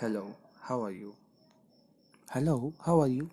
Hello, how are you? Hello, how are you?